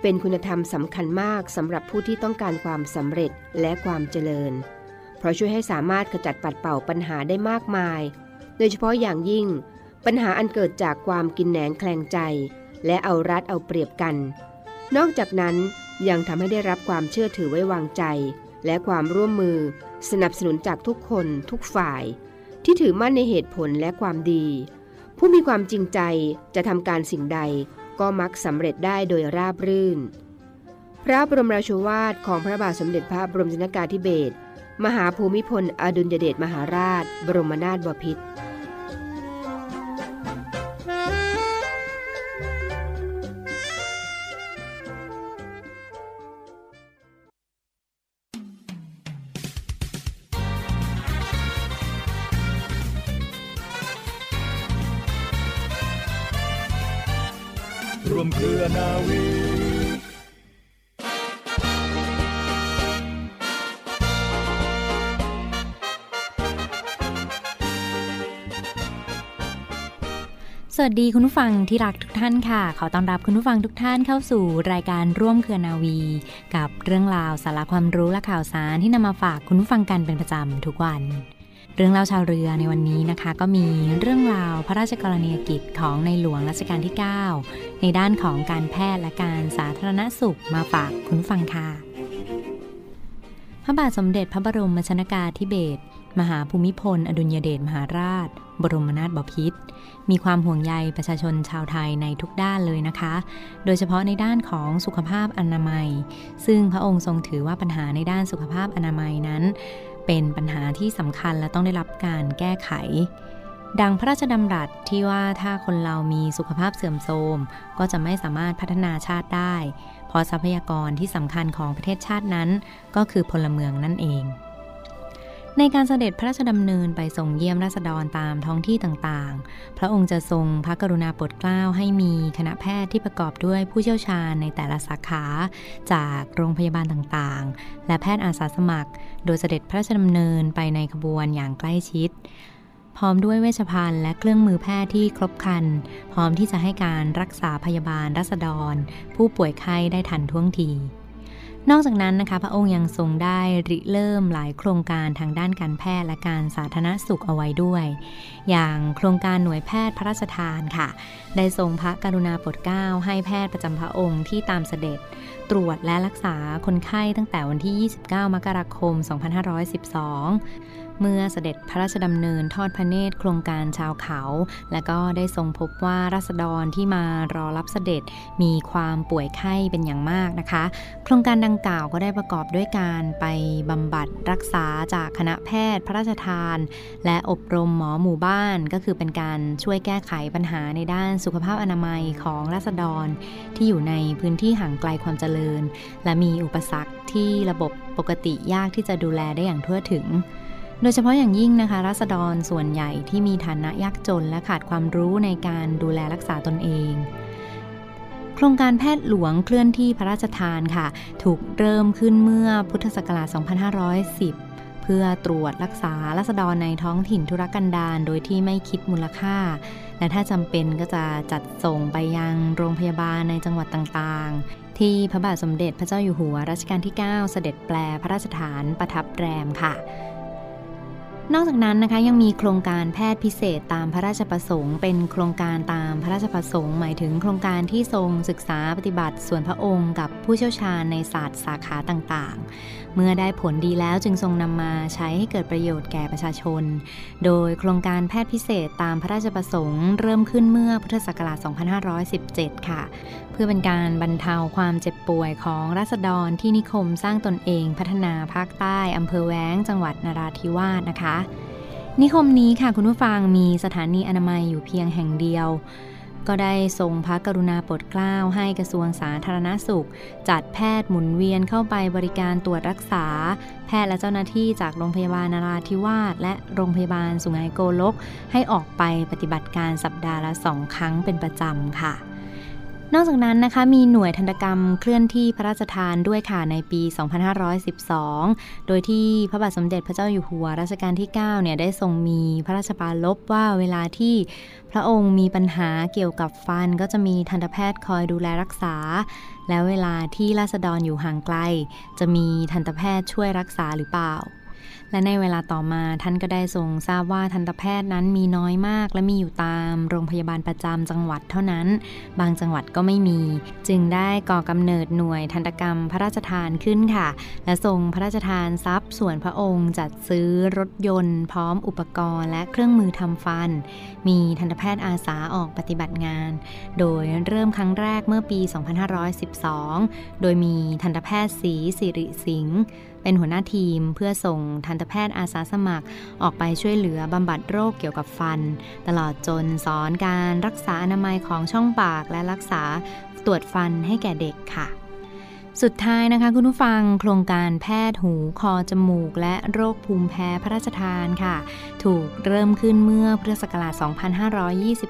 เป็นคุณธรรมสำคัญมากสำหรับผู้ที่ต้องการความสำเร็จและความเจริญ เพราะช่วยให้สามารถขจัดปัดเป่าปัญหาได้มากมาย โดยเฉพาะอย่างยิ่ง ปัญหาอันเกิดจากความกินแหนงแคลงใจ และเอารัดเอาเปรียบกัน นอกจากนั้นยังทำให้ได้รับความเชื่อถือไว้วางใจ และความร่วมมือ สนับสนุนจากทุกคนทุกฝ่าย ที่ถือมั่นในเหตุผลและความดี ผู้มีความจริงใจจะทำการสิ่งใด ก็มักสำเร็จได้โดยราบรื่น พระบรมราชวาทของพระบาทสมเด็จพระบรมชนกาธิเบศรมหาภูมิพลอดุลยเดชมหาราช บรมนาถบพิตร สวัสดีคุณผู้ฟังที่รักทุกท่านค่ะ ขอต้อนรับคุณผู้ฟังทุกท่านเข้าสู่รายการร่วมเครือนาวี กับเรื่องราวสาระความรู้และข่าวสารที่นำมาฝากคุณผู้ฟังกันเป็นประจำทุกวัน เรื่องราวชาวเรือในวันนี้นะคะ ก็มีเรื่องราวพระราชกรณียกิจของในหลวงรัชกาลที่ 9 ในด้านของการแพทย์และการสาธารณสุขมาฝากคุณผู้ฟังค่ะพระบาทสมเด็จพระบรมชนากาธิเบศร มหาภูมิพล อดุลยเดชมหาราช บรมนาถบพิตรมีความห่วงใยประชาชนชาวไทยในทุกด้านเลยนะคะ โดยเฉพาะในด้านของสุขภาพอนามัย ซึ่งพระองค์ทรงถือว่าปัญหาในด้านสุขภาพอนามัยนั้น เป็นปัญหาที่สำคัญและต้องได้รับการแก้ไขดังพระราชดำรัสที่ว่าถ้าคนเรามีสุขภาพเสื่อมโทรม ก็จะไม่สามารถพัฒนาชาติได้ เพราะทรัพยากรที่สำคัญของประเทศชาตินั้น ก็คือพลเมืองนั่นเอง ในการเสด็จพระราชดำเนินไปทรงเยี่ยมราษฎรตามท้องที่ต่างๆ พระองค์จะทรงพระกรุณาโปรดเกล้าให้มีคณะแพทย์ที่ประกอบด้วยผู้เชี่ยวชาญในแต่ละสาขา จากโรงพยาบาลต่างๆ และแพทย์อาสาสมัคร โดยเสด็จพระราชดำเนินไปในขบวนอย่างใกล้ชิด พร้อมด้วยเวชภัณฑ์และเครื่องมือแพทย์ที่ครบครัน พร้อมที่จะให้การรักษาพยาบาลรัษฎร ผู้ป่วยไข้ได้ทันท่วงที นอกจากนั้นนะคะพระองค์ยังทรงได้ริเริ่มหลายโครงการทางด้านการแพทย์และการสาธารณสุขเอาไว้ด้วย อย่างโครงการหน่วยแพทย์พระราชทานค่ะ ได้ทรงพระกรุณาโปรดเกล้าให้แพทย์ประจำพระองค์ที่ตามเสด็จตรวจและรักษาคนไข้ตั้งแต่วันที่ 29 มกราคม 2512 เมื่อเสด็จพระราชดำเนินทอดพระเนตรโครงการชาวเขา และก็ได้ทรงพบว่ารัษฎรที่มารอรับเสด็จมีความป่วยไข้เป็นอย่างมากนะคะ โครงการดังกล่าวก็ได้ประกอบด้วยการไปบำบัดรักษาจากคณะแพทย์พระราชทาน และอบรมหมอหมู่บ้านก็คือเป็นการช่วยแก้ไขปัญหาในด้านสุขภาพอนามัยของรัษฎร ที่อยู่ในพื้นที่ห่างไกลความเจริญ และมีอุปสรรคที่ระบบปกติยากที่จะดูแลได้อย่างทั่วถึง โดยเฉพาะอย่างยิ่งนะคะรัษฎรส่วนใหญ่ที่มีฐานะยากจนและขาดความรู้ในการดูแลรักษาตนเอง โครงการแพทย์หลวงเคลื่อนที่พระราชทานค่ะ ถูกเริ่มขึ้นเมื่อพุทธศักราช 2510 เพื่อตรวจรักษารัษฎรในท้องถิ่นธุรกันดารโดยที่ไม่คิดมูลค่า และถ้าจำเป็นก็จะจัดส่งไปยังโรงพยาบาลในจังหวัดต่างๆ ที่พระบาทสมเด็จพระเจ้าอยู่หัวรัชกาลที่ 9 เสด็จแปลพระราชฐานประทับแรมค่ะ นอกจากนั้นนะคะยังมีโครงการแพทย์พิเศษตามพระราชประสงค์ เป็นโครงการตามพระราชประสงค์ หมายถึงโครงการที่ทรงศึกษาปฏิบัติส่วนพระองค์กับผู้เชี่ยวชาญในศาสตร์สาขาต่างๆ เมื่อได้ผลดีแล้วจึงทรงนำมาใช้ให้เกิดประโยชน์แก่ประชาชน โดยโครงการแพทย์พิเศษตามพระราชประสงค์ เริ่มขึ้นเมื่อพุทธศักราช 2517 ค่ะ เพื่อเป็นการบรรเทาความเจ็บป่วยของรัษฎรที่นิคมสร้างตนเองพัฒนาภาคใต้อำเภอแว้งจังหวัดนราธิวาสนะคะนิคมนี้ค่ะคุณผู้ฟังมีสถานีอนามัยอยู่เพียงแห่งเดียว ก็ได้ทรงพระกรุณาโปรดเกล้าให้กระทรวงสาธารณสุข จัดแพทย์หมุนเวียนเข้าไปบริการตรวจรักษา แพทย์และเจ้าหน้าที่จากโรงพยาบาลนาราธิวาสและโรงพยาบาลสุไหงโกลก ให้ออกไปปฏิบัติการสัปดาห์ละสองครั้งเป็นประจำค่ะ นอกจากนั้นนะคะมีหน่วยทันตกรรมเคลื่อนที่พระราชทานด้วยค่ะในปี 2512 โดยที่พระบาทสมเด็จพระเจ้าอยู่หัวรัชกาลที่ 9 เนี่ยได้ทรงมีพระราชปาลบว่าเวลาที่พระองค์มีปัญหาเกี่ยวกับฟันก็จะมีทันตแพทย์คอยดูแลรักษา แล้วเวลาที่ราษฎรอยู่ห่างไกล จะมีทันตแพทย์ช่วยรักษาหรือเปล่า และในเวลาต่อมาท่านก็ได้ทรงทราบว่าทันตแพทย์นั้นมีน้อยมาก และมีอยู่ตามโรงพยาบาลประจำจังหวัดเท่านั้น บางจังหวัดก็ไม่มี จึงได้ก่อกำเนิดหน่วยทันตกรรมพระราชทานขึ้นค่ะ และทรงพระราชทานทรัพย์ส่วนพระองค์จัดซื้อรถยนต์ พร้อมอุปกรณ์และเครื่องมือทำฟัน มีทันตแพทย์อาสาออกปฏิบัติงาน โดยเริ่มครั้งแรกเมื่อปี 2512 โดยมีทันตแพทย์ศรีสิริสิงห์ เป็นหัวหน้าทีม เพื่อส่งทันตแพทย์อาสาสมัคร ออกไปช่วยเหลือบำบัดโรคเกี่ยวกับฟัน ตลอดจนสอนการรักษาอนามัยของช่องปากและรักษาตรวจฟันให้แก่เด็กค่ะสุดท้ายนะคะคุณผู้ฟังโครงการแพทย์หูคอจมูก และโรคภูมิแพ้พระราชทานค่ะ ถูกเริ่มขึ้นเมื่อพุทธศักราช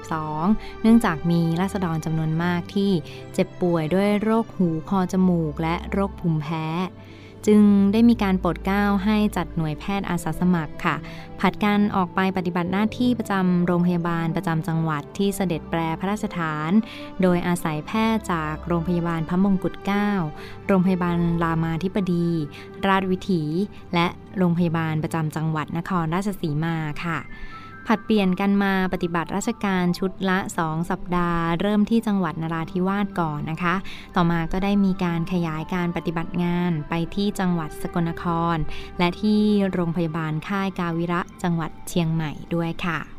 2522 เนื่องจากมีราษฎรจำนวนมากที่เจ็บป่วยด้วยโรคหูคอจมูก และโรคภูมิแพ้ จึงได้มีการโปรดเกล้าให้จัดหน่วยแพทย์อาสาสมัครค่ะ ผัดกันออกไปปฏิบัติหน้าที่ประจำโรงพยาบาลประจำจังหวัดที่เสด็จแปรพระราชฐาน โดยอาศัยแพทย์จากโรงพยาบาลพระมงกุฎเกล้า โรงพยาบาลรามาธิบดี ราชวิถี และโรงพยาบาลประจำจังหวัดนครราชสีมาค่ะ ผัดเปลี่ยนกันมาปฏิบัติราชการชุดละ 2 สัปดาห์ เริ่มที่จังหวัดนราธิวาสก่อนนะคะ ต่อมาก็ได้มีการขยายการปฏิบัติงานไปที่จังหวัดสกลนคร และที่โรงพยาบาลค่ายกาวิระจังหวัดเชียงใหม่ด้วยค่ะ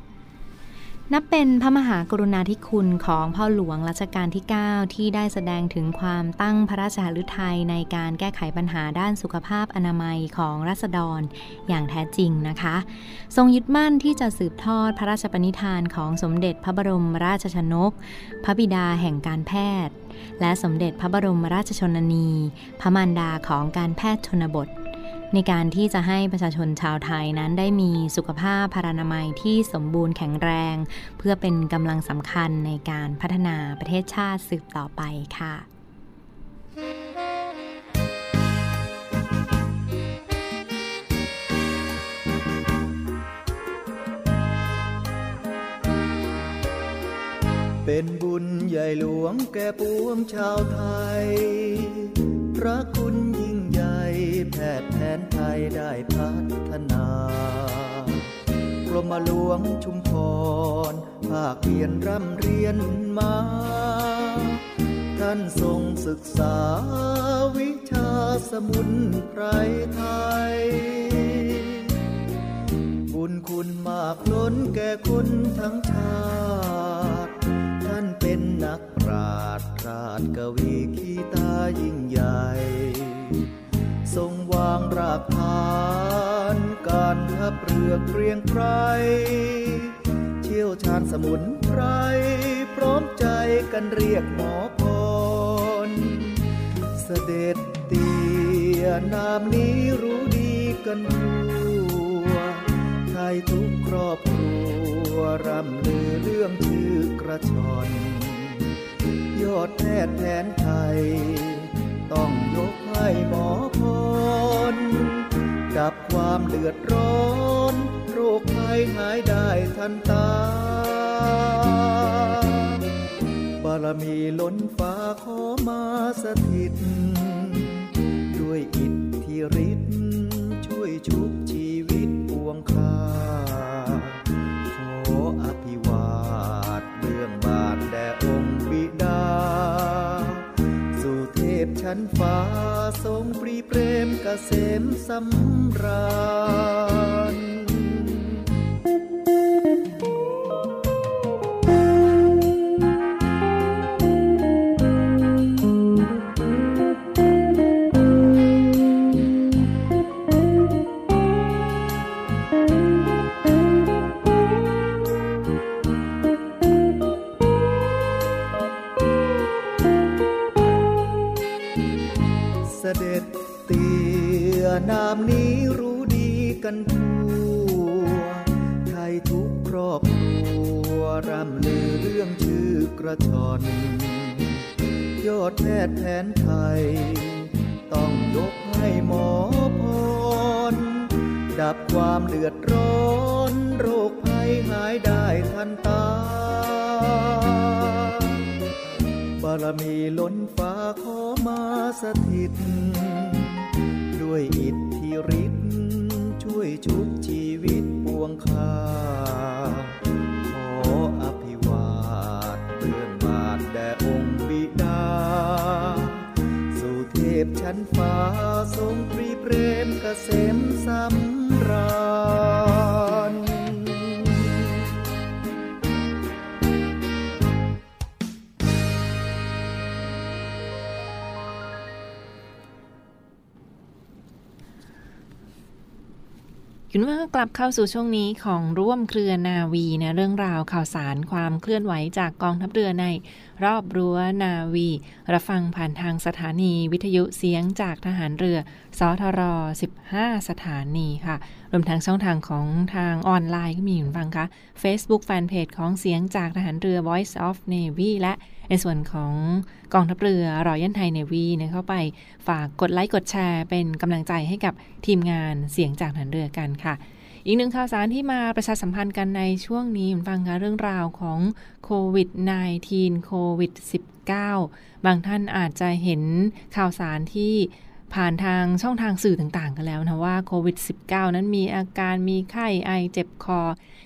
นับเป็นพระมหากรุณาธิคุณของพ่อหลวงรัชกาลที่ 9 ที่ได้แสดงถึงความตั้งพระราชหฤทัยในการแก้ไขปัญหาด้านสุขภาพอนามัยของรัษฎรอย่างแท้จริงนะคะ ทรงยึดมั่นที่จะสืบทอดพระราชปณิธานของสมเด็จพระบรมราชชนก พระบิดาแห่งการแพทย์ และสมเด็จพระบรมราชชนนี พระมารดาของการแพทย์ชนบท ในการที่จะให้ประชาชนชาวไทยนั้นได้มีสุขภาพพารานามัยที่สมบูรณ์แข็งแรง เพื่อเป็นกำลังสำคัญในการพัฒนาประเทศชาติสืบต่อไปค่ะเป็นบุญใหญ่หลวงแก่ปวงชาวไทย พระ ทย์แผนไทยได้พัฒนากรมหลวงชุมพร ภาคเรียนร่ำเรียนมา ท่านทรงศึกษาวิชาสมุนไพรไทย บุญคุณมากล้นแก่คนทั้งชาติ ท่านเป็นนักปราชญ์ราชกวีขีตายิ่งใหญ่ ทรงวางรากฐานการทับเรือเกรียงไกรเชี่ยวชาญสมุนไพรพร้อมใจกันเรียกหมอพรเสด็จเตียนามนี้รู้ดีกันทั่วไทยทุกครอบครัวรำลือเรื่องชื่อกระชอน ยอดแพทย์แผนไทย ต้องยกให้หมอพรดับความเดือดร้อน โรคภัยหายได้ทันตา บารมีล้นฟ้าขอมาสถิต ด้วยอิทธิฤทธิ์ช่วยชุบชีวิตปวงคา ชั้นฟ้าทรงปรีเปรมกเกษมสำราญ เสด็จเตี่ยนามนี้รู้ดีกันทั่วไทยทุกครอบครัวร่ำลือเรื่องชื่อกระชอน ยอดแพทย์แผนไทย ต้องยกให้หมอพร ดับความเดือดร้อน โรคภัยหายได้ทันตาารมีล้นฟ้าขอมาสถิต ด้วยอิทธิฤทธิ์ช่วยชุบชีวิตปวงข้าขออภิวาทเพื่อนบาทแด่องค์บิดา สู่เทพชั้นฟ้าทรงปรีเปรมเกษมสำราญ คุณว่ากลับเข้าสู่ช่วงนี้ของร่วมเครือนาวีนะเรื่องราวข่าวสารความเคลื่อนไหวจากกองทัพเรือในรอบรั้วนาวีรับฟังผ่านทางสถานีวิทยุเสียงจากทหารเรือ สทร 15 สถานีค่ะ รวมทั้งช่องทางของทางออนไลน์ก็มีอยู่ฟังคะ Facebook Fanpage ของเสียงจากทหารเรือ Voice of Navy และ ในส่วนของกองทัพเรือรอยันไทยเนวีเนี่ยเข้าไปฝากกดไลค์กดแชร์เป็นกำลังใจให้กับทีมงานเสียงจากทหารเรือกันค่ะอีกหนึ่งข่าวสารที่มาประชาสัมพันธ์กันในช่วงนี้ฟังคะเรื่องราวของโควิด -19 โควิด -19 บางท่านอาจจะเห็นข่าวสารที่ผ่านทางช่องทางสื่อต่างๆ กันแล้วนะว่าโควิด -19 นั้นมีอาการมีไข้ไอเจ็บคอ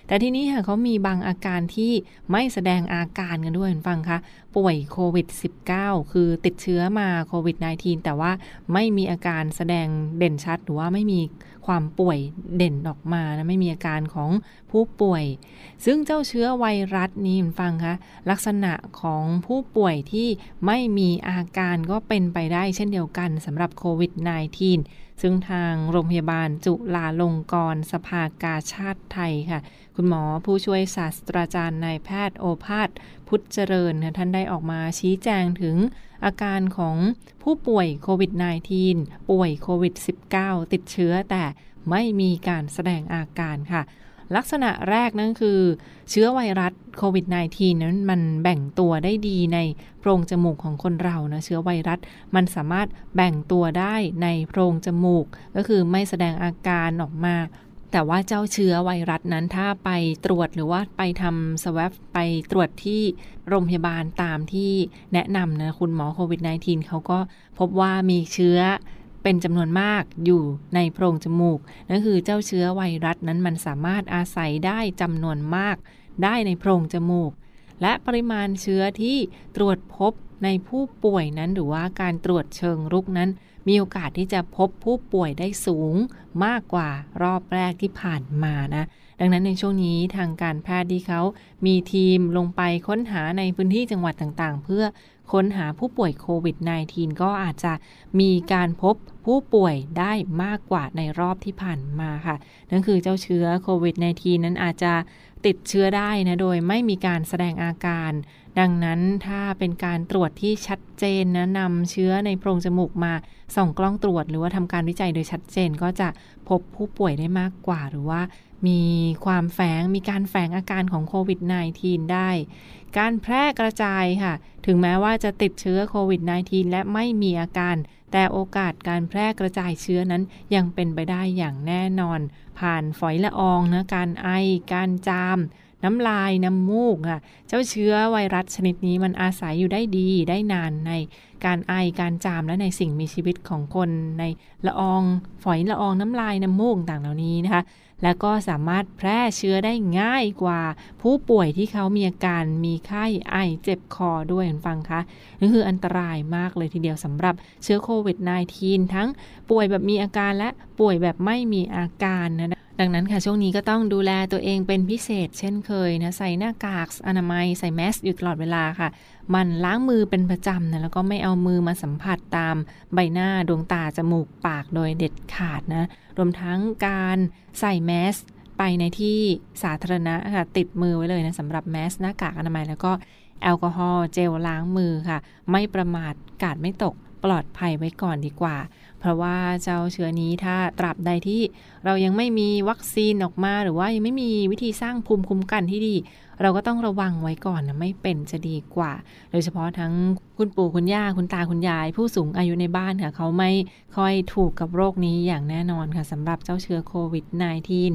แต่ที่นี้ค่ะเขามีบางอาการที่ไม่แสดงอาการกันด้วยฟังคะ ป่วยโควิด -19 คือติดเชื้อมาโควิด -19 แต่ว่าไม่มีอาการแสดงเด่นชัด หรือว่าไม่มีความป่วยเด่นออกมานะไม่มีอาการของผู้ป่วย ซึ่งเจ้าเชื้อไวรัสนี้ฟังคะลักษณะของผู้ป่วยที่ไม่มีอาการก็เป็นไปได้เช่นเดียวกันสำหรับโควิด -19 ซึ่งทางโรงพยาบาลจุฬาลงกรณ์สภากาชาติไทยค่ะ คุณหมอผู้ช่วยศาสตราจารย์นายแพทย์โอภาสพุทธเจริญท่านได้ออกมาชี้แจงถึงอาการของผู้ป่วยโควิด -19 ป่วยโควิด -19 ติดเชื้อแต่ไม่มีการแสดงอาการค่ะ ลักษณะแรกนั่นคือ เชื้อไวรัสโควิด -19 นั้นมันแบ่งตัวได้ดีในโพรงจมูกของคนเรานะเชื้อไวรัสมันสามารถแบ่งตัวได้ในโพรงจมูก ก็คือไม่แสดงอาการออกมาแต่ว่าเจ้าเชื้อไวรัสนั้นถ้าไปตรวจหรือว่าไปทำสว a ปไปตรวจที่โรงพยาบาลตามที่แนะนำนะคุณหมอโควิด -19 เขาก็พบว่ามีเชื้อ เป็นจำนวนมากอยู่ในโพรงจมูก นั่นคือเจ้าเชื้อไวรัสนั้นมันสามารถอาศัยได้จำนวนมาก ได้ในโพรงจมูก และปริมาณเชื้อที่ตรวจพบในผู้ป่วยนั้นหรือว่าการตรวจเชิงรุกนั้น มีโอกาสที่จะพบผู้ป่วยได้สูงมากกว่ารอบแรกที่ผ่านมานะ ดังนั้นในช่วงนี้ทางการแพทย์ที่เขา มีทีมลงไปค้นหาในพื้นที่จังหวัดต่างๆ เพื่อค้นหาผู้ป่วยโควิด -19 ก็อาจจะมีการพบ ผู้ป่วยได้มากกว่าในรอบที่ผ่านมาค่ะ นั่นคือเจ้าเชื้อโควิด -19 นั้นอาจจะติดเชื้อได้นะ โดยไม่มีการแสดงอาการ ดังนั้นถ้าเป็นการตรวจที่ชัดเจนนะนำเชื้อในโพรงจมูกมาส่องกล้องตรวจ หรือว่าทำการวิจัยโดยชัดเจนก็จะพบผู้ป่วยได้มากกว่าหรือว่ามีความแฝงมีการแฝงอาการของโควิด -19 ได้ การแพร่กระจายค่ะ ถึงแม้ว่าจะติดเชื้อโควิด -19 และไม่มีอาการ แต่โอกาสการแพร่กระจายเชื้อนั้นยังเป็นไปได้อย่างแน่นอน ผ่านฝอยละอองนะการไอ การจาม น้ำลาย น้ำมูกอะเจ้าเชื้อไวรัสชนิดนี้มันอาศัยอยู่ได้ดีได้นานในการไอการจามและในสิ่งมีชีวิตของคนในละออง ฝอยละอองน้ำลายน้ำมูกต่างเหล่านี้นะคะ และก็สามารถแพร่เชื้อได้ง่ายกว่า ผู้ป่วยที่เขามีอาการมีไข้ไอเจ็บคอด้วยคุณฟังคะนี่คืออันตรายมากเลยทีเดียวสำหรับเชื้อโควิด -19 ทั้งป่วยแบบมีอาการและป่วยแบบไม่มีอาการนะ ดังนั้นค่ะ ช่วงนี้ก็ต้องดูแลตัวเองเป็นพิเศษ เช่นเคยนะ ใส่หน้ากากอนามัย ใส่แมสอยู่ตลอดเวลาค่ะ มันล้างมือเป็นประจำนะ แล้วก็ไม่เอามือมาสัมผัสตามใบหน้าดวงตา จมูกปากโดยเด็ดขาดนะ รวมทั้งการใส่แมสไปในที่สาธารณะค่ะ ติดมือไว้เลยนะสำหรับแมสหน้ากากอนามัย แล้วก็แอลกอฮอล์เจลล้างมือค่ะ ไม่ประมาทกาดไม่ตกปลอดภัยไว้ก่อนดีกว่า เพราะว่าเจ้าเชื้อนี้ถ้าตราบใดที่เรายังไม่มีวัคซีนออกมา หรือว่ายังไม่มีวิธีสร้างภูมิคุ้มกันที่ดี เราก็ต้องระวังไว้ก่อนนะไม่เป็นจะดีกว่า โดยเฉพาะทั้งคุณปู่คุณย่าคุณตาคุณยาย ผู้สูงอายุในบ้านค่ะ เขาไม่ค่อยถูกกับโรคนี้อย่างแน่นอนค่ะสำหรับเจ้าเชื้อโควิด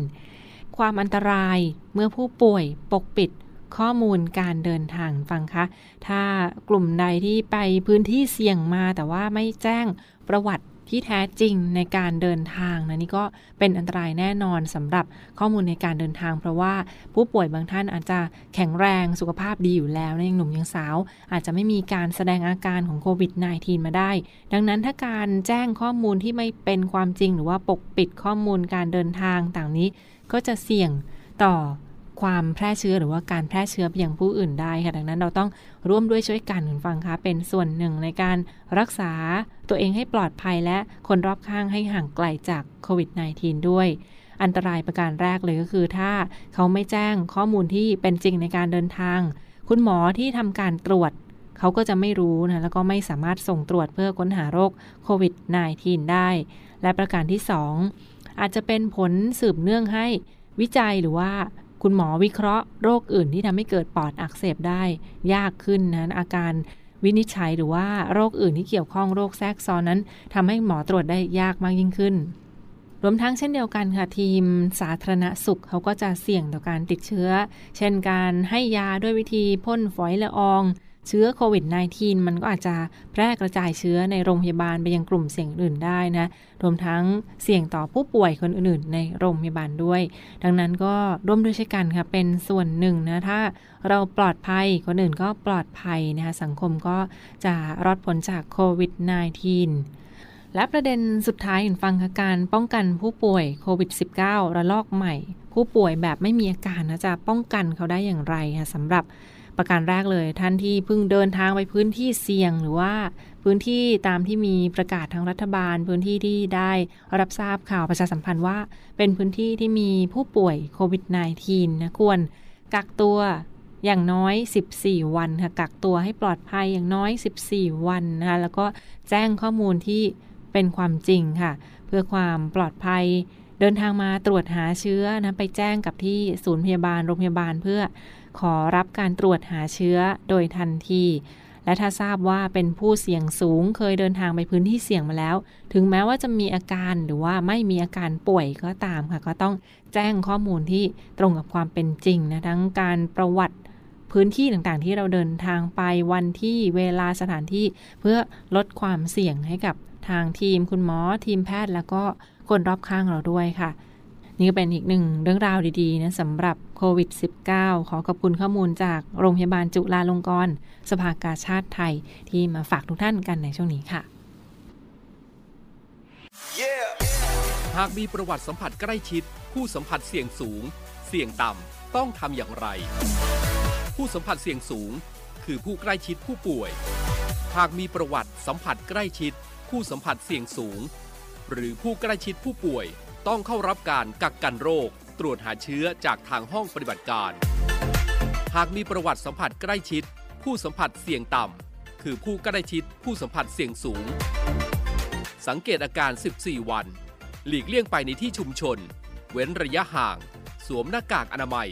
-19 ความอันตรายเมื่อผู้ป่วยปกปิดข้อมูลการเดินทางฟังคะ ถ้ากลุ่มใดที่ไปพื้นที่เสี่ยงมาแต่ว่าไม่แจ้งประวัติ ที่แท้จริงในการเดินทางนะนี่ก็เป็นอันตรายแน่นอนสำหรับข้อมูลในการเดินทาง เพราะว่าผู้ป่วยบางท่านอาจจะแข็งแรงสุขภาพดีอยู่แล้วนะยังหนุ่มยังสาว อาจจะไม่มีการแสดงอาการของโควิด -19 มาได้ ดังนั้นถ้าการแจ้งข้อมูลที่ไม่เป็นความจริง หรือว่าปกปิดข้อมูลการเดินทางต่างนี้ ก็จะเสี่ยงต่อความแพร่เชื้อหรือว่าการแพร่เชื้อไปยังผู้อื่นได้ค่ะดังนั้นเราต้องร่วมด้วยช่วยกันคุณฟังคะเป็นส่วนหนึ่งในการรักษา ตัวเองให้ปลอดภัยและคนรอบข้างให้ห่างไกลจากโควิด -19 ด้วย อันตรายประการแรกเลยก็คือ ถ้าเขาไม่แจ้งข้อมูลที่เป็นจริงในการเดินทาง คุณหมอที่ทำการตรวจเขาก็จะไม่รู้นะแล้วก็ไม่สามารถส่งตรวจเพื่อค้นหาโรคโควิด -19 ได้ และประการที่ 2 อาจจะเป็นผลสืบเนื่องให้วิจัยหรือว่าคุณหมอวิเคราะห์โรคอื่นที่ทำให้เกิดปอดอักเสบได้ยากขึ้นนะอาการ วินิจฉัยหรือว่าโรคอื่นที่เกี่ยวข้องโรคแทรกซ้อนนั้นทำให้หมอตรวจได้ยากมากยิ่งขึ้น รวมทั้งเช่นเดียวกันค่ะ ทีมสาธารณสุขเขาก็จะเสี่ยงต่อการติดเชื้อ เช่นการให้ยาด้วยวิธีพ่นฝอยละออง เชื้อโควิด -19 มันก็อาจจะแพร่กระจายเชื้อในโรงพยาบาลไปยังกลุ่มเสี่ยงอื่นได้นะ รวมทั้งเสี่ยงต่อผู้ป่วยคนอื่นๆ ในโรงพยาบาลด้วย ดังนั้นก็ร่วมด้วยช่วยกันค่ะเป็นส่วนหนึ่งนะ ถ้าเราปลอดภัยคนอื่นก็ปลอดภัยนะคะสังคมก็จะรอดพ้นจากโควิด -19 และประเด็นสุดท้ายฟังการป้องกันผู้ป่วยโควิด -19 ระลอกใหม่ ผู้ป่วยแบบไม่มีอาการนะจะป้องกันเขาได้อย่างไรคะสำหรับ ประการแรกเลย ท่านที่เพิ่งเดินทางไปพื้นที่เสี่ยงหรือว่าพื้นที่ตามที่มีประกาศทางรัฐบาล พื้นที่ที่ได้รับทราบข่าวประชาสัมพันธ์ว่า เป็นพื้นที่ที่มีผู้ป่วยโควิด -19 นะควรกักตัวอย่างน้อย 14 วันค่ะกักตัวให้ปลอดภัยอย่างน้อย 14 วันนะคะแล้วก็แจ้งข้อมูลที่เป็นความจริงค่ะ เพื่อความปลอดภัยเดินทางมาตรวจหาเชื้อนะไปแจ้งกับที่ศูนย์พยาบาลโรงพยาบาลเพื่อ ขอรับการตรวจหาเชื้อโดยทันที และถ้าทราบว่าเป็นผู้เสี่ยงสูงเคยเดินทางไปพื้นที่เสี่ยงมาแล้ว ถึงแม้ว่าจะมีอาการหรือว่าไม่มีอาการป่วยก็ตามค่ะ ก็ต้องแจ้งข้อมูลที่ตรงกับความเป็นจริงนะทั้งการประวัติพื้นที่ต่างๆ ที่เราเดินทางไปวันที่เวลาสถานที่ เพื่อลดความเสี่ยงให้กับทางทีมคุณหมอทีมแพทย์แล้วก็คนรอบข้างเราด้วยค่ะ นี่ก็เป็นอีกหนึ่งเรื่องราวดีๆนะสำหรับโควิด -19 ขอขอบคุณข้อมูลจากโรงพยาบาลจุฬาลงกรณ์สภากาชาติไทยที่มาฝากทุกท่านกันในช่วงนี้ค่ะ yeah. หากมีประวัติสัมผัสใกล้ชิด ผู้สัมผัสเสี่ยงสูง เสี่ยงต่ำต้องทำอย่างไร ผู้สัมผัสเสี่ยงสูง คือผู้ใกล้ชิดผู้ป่วย หากมีประวัติสัมผัสใกล้ชิด ผู้สัมผัสเสี่ยงสูง หรือผู้ใกล้ชิดผู้ป่วย ต้องเข้ารับการกักกันโรค ตรวจหาเชื้อจากทางห้องปฏิบัติการ หากมีประวัติสัมผัสใกล้ชิด ผู้สัมผัสเสี่ยงต่ำ คือผู้ใกล้ชิดผู้สัมผัสเสี่ยงสูง สังเกตอาการ 14 วัน หลีกเลี่ยงไปในที่ชุมชน เว้นระยะห่าง สวมหน้ากากอนามัย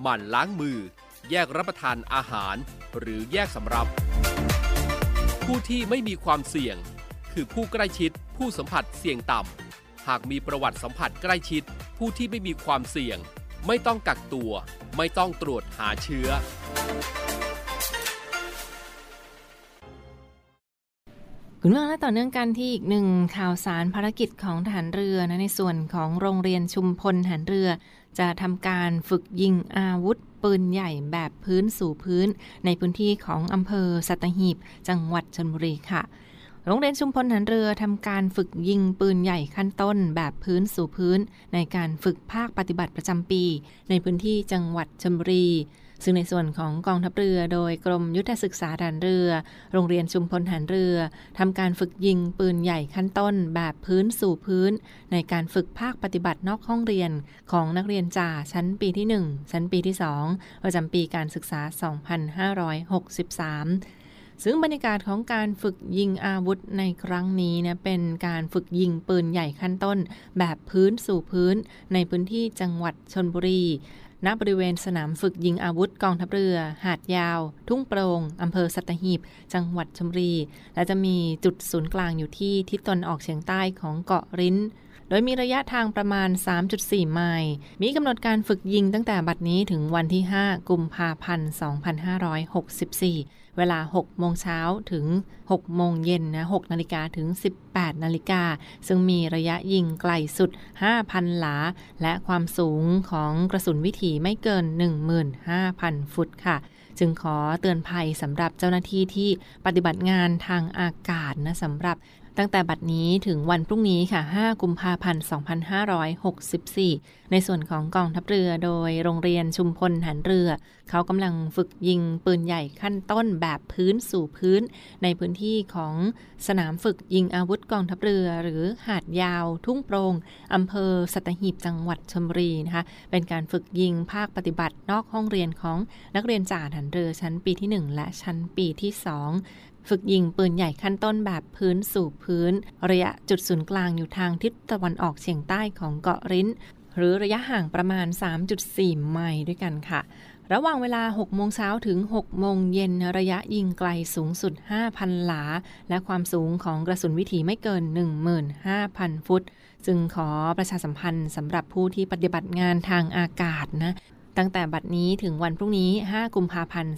หมั่นล้างมือ แยกรับประทานอาหาร หรือแยกสำรับ ผู้ที่ไม่มีความเสี่ยง คือผู้ใกล้ชิดผู้สัมผัสเสี่ยงต่ำ หากมีประวัติสัมผัสใกล้ชิด ผู้ที่ไม่มีความเสี่ยง ไม่ต้องกักตัว ไม่ต้องตรวจหาเชื้อ คุณเมื่อและต่อเนื่องกันที่อีกหนึ่งข่าวสารภารกิจของทหารเรือนะในส่วนของโรงเรียนชุมพลทหารเรือ จะทำการฝึกยิงอาวุธปืนใหญ่แบบพื้นสู่พื้น ในพื้นที่ของอำเภอสัตหีบ จังหวัดชนบุรีค่ะ โรงเรียนชุมพลหันเรือทำการฝึกยิงปืนใหญ่ขั้นต้นแบบพื้นสู่พื้น ในการฝึกภาคปฏิบัติประจำปี ในพื้นที่จังหวัดชลบุรี ซึ่งในส่วนของกองทัพเรือโดยกรมยุทธศึกษาฐานเรือ โรงเรียนชุมพลหันเรือทำการฝึกยิงปืนใหญ่ขั้นต้นแบบพื้นสู่พื้น ในการฝึกภาคปฏิบัตินอกห้องเรียนของนักเรียนจ่าชั้นปีที่ 1 ชั้นปีที่ 2 ประจำปีการศึกษา 2563 ซึ่งบรรยากาศของการฝึกยิงอาวุธในครั้งนี้นะเป็นการฝึกยิงปืนใหญ่ขั้นต้น แบบพื้นสู่พื้น ในพื้นที่จังหวัดชนบุรีณบริเวณสนามฝึกยิงอาวุธกองทัพเรือ หาดยาว ทุ่งโปรงอำเภอสัตหีบ จังหวัดชลบุรี และจะมีจุดศูนย์กลางอยู่ที่ทิศตะวันออกเฉียงใต้ของเกาะริ้น โดยมีระยะทางประมาณ 3.4 ไมล์ มีกำหนดการฝึกยิงตั้งแต่บัดนี้ถึงวันที่ 5 กุมภาพันธ์ 2564 เวลา 6 โมงเช้าถึง 6 โมงเย็นนะ6นาฬิกาถึง 18 นาฬิกา ซึ่งมีระยะยิงไกลสุด 5,000 หลา และความสูงของกระสุนวิถีไม่เกิน 15,000 ฟุตค่ะจึงขอเตือนภัยสำหรับเจ้าหน้าที่ที่ปฏิบัติงานทางอากาศนะสำหรับ ตั้งแต่บัดนี้ถึงวันพรุ่งนี้ค่ะ 5 กุมภาพันธ์ 2564 ในส่วนของกองทัพเรือโดยโรงเรียนชุมพลหันเรือ เขากำลังฝึกยิงปืนใหญ่ขั้นต้นแบบพื้นสู่พื้น ในพื้นที่ของสนามฝึกยิงอาวุธกองทัพเรือ หรือหาดยาว ทุ่งโปรงอำเภอสัตหีบจังหวัดชลบุรีนะคะ เป็นการฝึกยิงภาคปฏิบัตินอกห้องเรียนของนักเรียนจ่าหันเรือชั้นปีที่ 1 และชั้นปีที่ 2 ฝึกยิงปืนใหญ่ขั้นต้นแบบพื้นสู่พื้น ระยะจุดศูนย์กลางอยู่ทางทิศตะวันออกเฉียงใต้ของเกาะริ้น หรือระยะห่างประมาณ 3.4 ไมล์ด้วยกันค่ะ ระหว่างเวลา 6 โมงเช้าถึง 6 โมงเย็นระยะยิงไกลสูงสุด 5,000 หลา และความสูงของกระสุนวิถีไม่เกิน 15,000 ฟุต จึงขอประชาสัมพันธ์สำหรับผู้ที่ปฏิบัติงานทางอากาศนะ ตั้งแต่บัดนี้ถึงวันพรุ่งนี้ 5 กุมภาพันธ์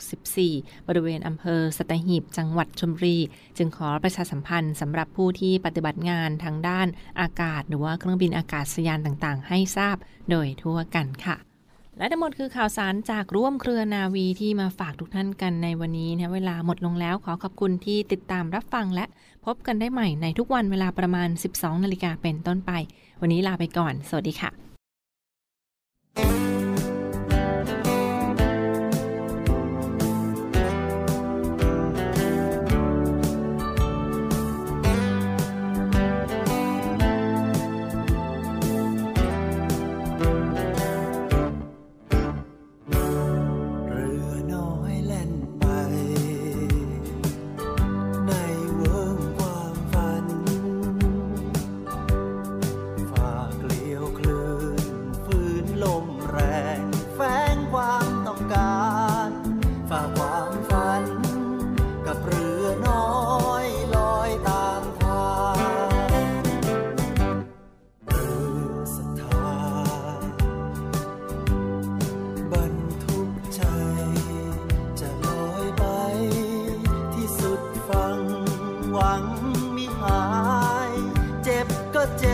2564 บริเวณอำเภอสตหีบ จังหวัดชลบุรี จึงขอประชาสัมพันธ์สำหรับผู้ที่ปฏิบัติงานทางด้านอากาศ หรือว่าเครื่องบินอากาศยานต่างๆ ให้ทราบโดยทั่วกันค่ะและทั้งหมดคือข่าวสารจากร่วมเครือนาวีที่มาฝากทุกท่านกันในวันนี้นะเวลาหมดลงแล้วขอขอบคุณที่ติดตามรับฟังและพบกันได้ใหม่ในทุกวันเวลาประมาณ 12 นาฬิกาเป็นต้นไป วันนี้ลาไปก่อน สวัสดีค่ะ เจ็บ